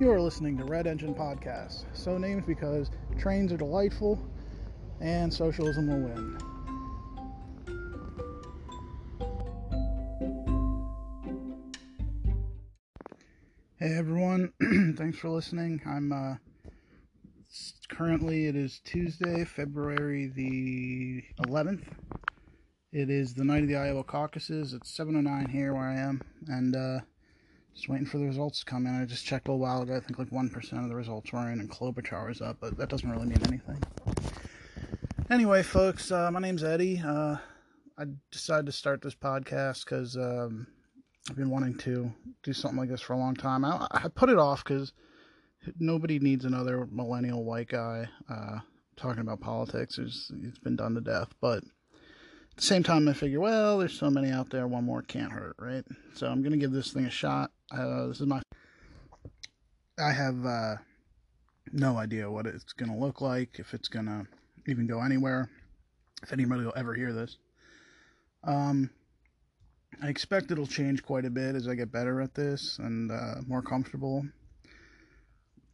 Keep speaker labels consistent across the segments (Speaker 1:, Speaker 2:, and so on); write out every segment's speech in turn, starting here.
Speaker 1: You are listening to Red Engine Podcast, so named because trains are delightful and socialism will win. Hey everyone, thanks for listening. I'm uh, currently it is Tuesday, February the 11th. It is the night of the Iowa caucuses. It's 7:09 here where I am, and uh, just waiting for the results to come in. I just checked a little while ago. I think like one percent of the results were in, and Klobuchar was up, but that doesn't really mean anything. Anyway, folks, uh, my name's Eddie. Uh, I decided to start this podcast because. Um, I've been wanting to do something like this for a long time. I, I put it off because nobody needs another millennial white guy uh, talking about politics. It's, it's been done to death. But at the same time, I figure, well, there's so many out there. One more can't hurt, right? So I'm gonna give this thing a shot. Uh, this is my. I have uh, no idea what it's gonna look like. If it's gonna even go anywhere. If anybody will ever hear this. Um I expect it'll change quite a bit as I get better at this and uh, more comfortable.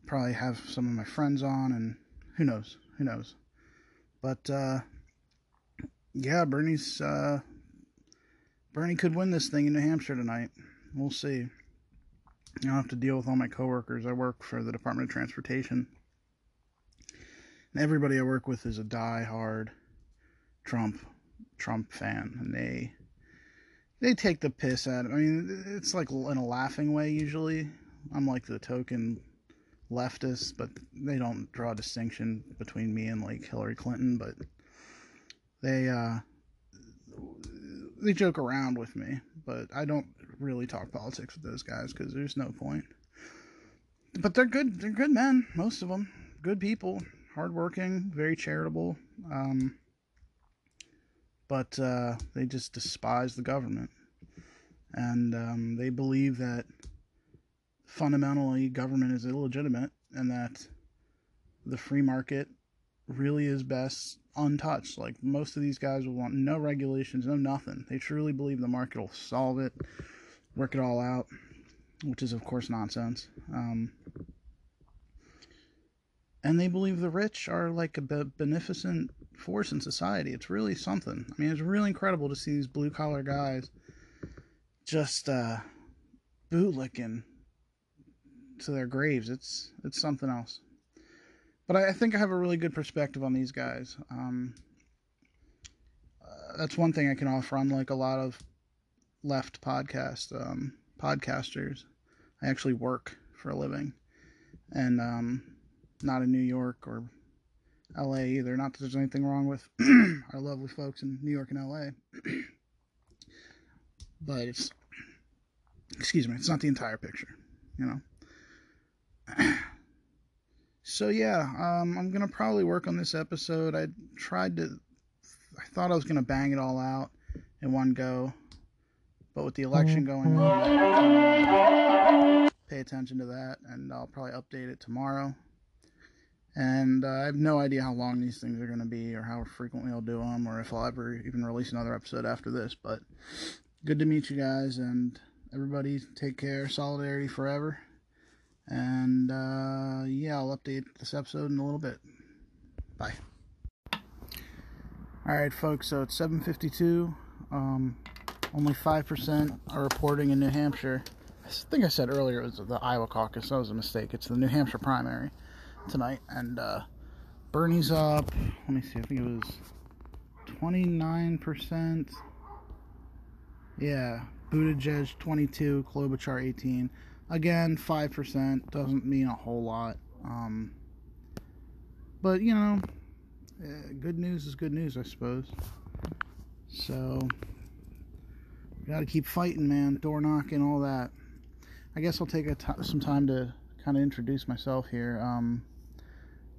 Speaker 1: Probably have some of my friends on, and who knows? Who knows? But uh, yeah, Bernie's uh, Bernie could win this thing in New Hampshire tonight. We'll see. I have to deal with all my coworkers. I work for the Department of Transportation, and everybody I work with is a die-hard Trump Trump fan, and they they take the piss at it. I mean, it's like in a laughing way usually. I'm like the token leftist, but they don't draw a distinction between me and like Hillary Clinton, but they uh they joke around with me, but I don't really talk politics with those guys cuz there's no point. But they're good they're good men, most of them. Good people, hardworking, very charitable. Um but uh, they just despise the government. And um, they believe that fundamentally government is illegitimate and that the free market really is best untouched. Like most of these guys will want no regulations, no nothing. They truly believe the market will solve it, work it all out, which is, of course, nonsense. Um, and they believe the rich are like a beneficent force in society. It's really something. I mean, it's really incredible to see these blue collar guys just uh, bootlicking to their graves. It's it's something else. But I, think I have a really good perspective on these guys. Um, uh, that's one thing I can offer, unlike a lot of left podcast um, podcasters. I actually work for a living, and um, not in New York or LA either. Not that there's anything wrong with our lovely folks in New York and LA. but it's excuse me, it's not the entire picture, you know. so yeah, um, I'm gonna probably work on this episode. I tried to, I thought I was gonna bang it all out in one go, but with the election going on, pay attention to that, and I'll probably update it tomorrow. And uh, I have no idea how long these things are going to be, or how frequently I'll do them, or if I'll ever even release another episode after this. But good to meet you guys, and everybody take care. Solidarity forever. And uh, yeah, I'll update this episode in a little bit. Bye. All right, folks. So it's 7:52. Um, only five percent are reporting in New Hampshire. I think I said earlier it was the Iowa caucus. That was a mistake. It's the New Hampshire primary tonight, and uh, Bernie's up. Let me see. I think it was 29%. Yeah, Buttigieg 22, Klobuchar 18. Again, 5% doesn't mean a whole lot. Um, but you know, uh, good news is good news, I suppose. So, got to keep fighting, man. Door knocking, all that. I guess I'll take some time to kind of introduce myself here. Um,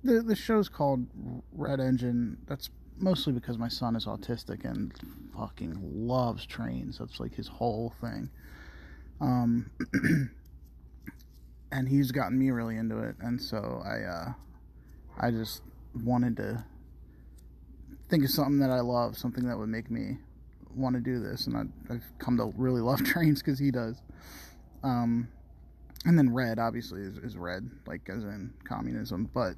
Speaker 1: the the show's called Red Engine. That's mostly because my son is autistic and fucking loves trains. That's like his whole thing. Um, and he's gotten me really into it, and so I uh, I just wanted to think of something that I love, something that would make me want to do this, and I, have come to really love trains because he does. Um, and then red obviously is, is red, like as in communism. But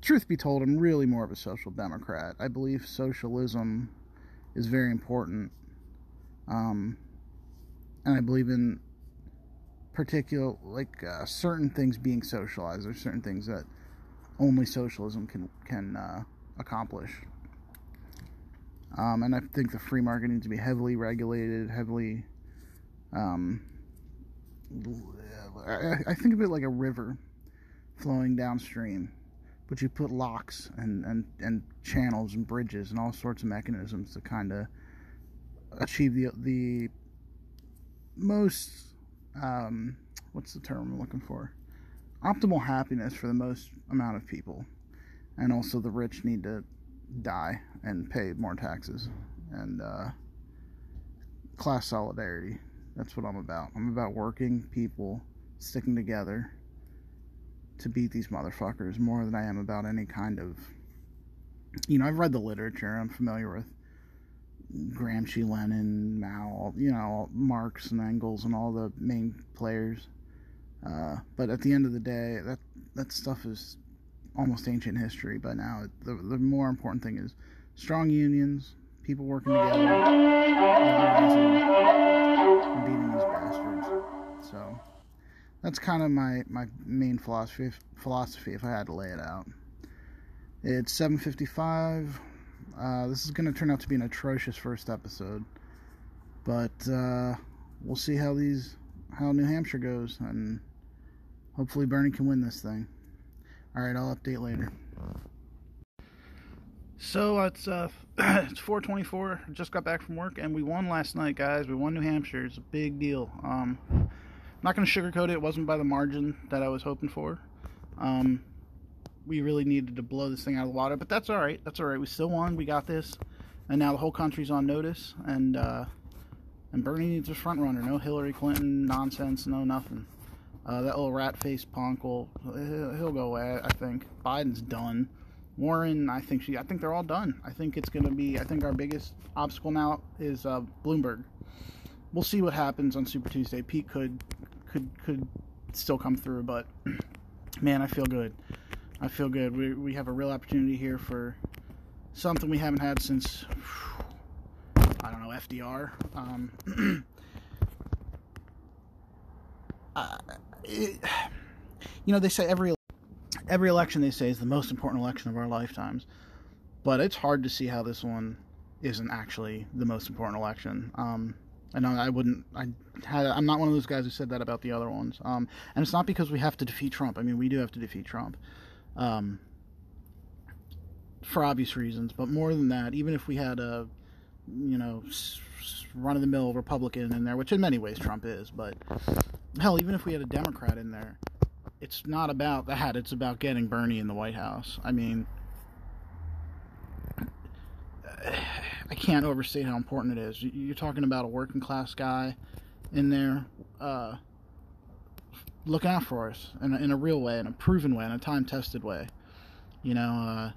Speaker 1: truth be told, I'm really more of a social democrat. I believe socialism is very important, um, and I believe in particular like uh, certain things being socialized. There's certain things that only socialism can can uh, accomplish. Um, and I think the free market needs to be heavily regulated, heavily. Um, I, I think of it like a river flowing downstream, but you put locks and, and, and channels and bridges and all sorts of mechanisms to kind of achieve the the most um, what's the term I'm looking for optimal happiness for the most amount of people, and also the rich need to die and pay more taxes and uh, class solidarity. That's what I'm about. I'm about working people sticking together to beat these motherfuckers more than I am about any kind of. You know, I've read the literature. I'm familiar with Gramsci, Lenin, Mao, you know, Marx and Engels and all the main players. Uh, but at the end of the day, that that stuff is almost ancient history by now. The, the more important thing is strong unions, people working together, and beating these bastards. So that's kind of my, my main philosophy philosophy if I had to lay it out. It's 7:55. Uh, this is going to turn out to be an atrocious first episode, but uh, we'll see how these how New Hampshire goes, and hopefully Bernie can win this thing. All right, I'll update later. So it's uh, it's 4:24. Just got back from work, and we won last night, guys. We won New Hampshire. It's a big deal. Um, not gonna sugarcoat it. It wasn't by the margin that I was hoping for. Um, we really needed to blow this thing out of the water, but that's all right. That's all right. We still won. We got this, and now the whole country's on notice. And uh, and Bernie needs a front runner. No Hillary Clinton nonsense. No nothing. Uh, that little rat faced punk will he'll go away. I think Biden's done. Warren, I think she, I think they're all done. I think it's to be. I think our biggest obstacle now is uh, Bloomberg. We'll see what happens on Super Tuesday. Pete could could could still come through, but man, I feel good. I feel good. We we have a real opportunity here for something we haven't had since I don't know FDR. Um, uh, it, you know, they say every every election they say is the most important election of our lifetimes, but it's hard to see how this one isn't actually the most important election. Um, know I wouldn't. I had. I'm not one of those guys who said that about the other ones. Um, and it's not because we have to defeat Trump. I mean, we do have to defeat Trump, um, for obvious reasons. But more than that, even if we had a, you know, run of the mill Republican in there, which in many ways Trump is, but hell, even if we had a Democrat in there, it's not about that. It's about getting Bernie in the White House. I mean, I can't overstate how important it is. You're talking about a working class guy in there uh, looking out for us in a, in a real way, in a proven way, in a time tested way. You know, uh,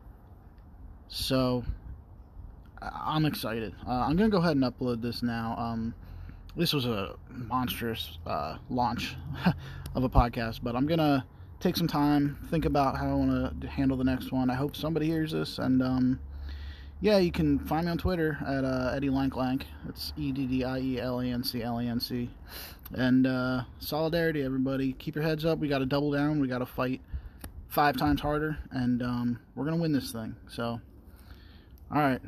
Speaker 1: so I'm excited. Uh, I'm gonna go ahead and upload this now. Um, this was a monstrous uh, launch of a podcast, but I'm gonna take some time, think about how I want to handle the next one. I hope somebody hears this, and um, yeah, you can find me on Twitter at uh, Eddie Lanc Lanc. It's E D D I E L A N C L A N C. And uh, solidarity, everybody. Keep your heads up. We got to double down. We got to fight five times harder, and um, we're gonna win this thing. So, all right.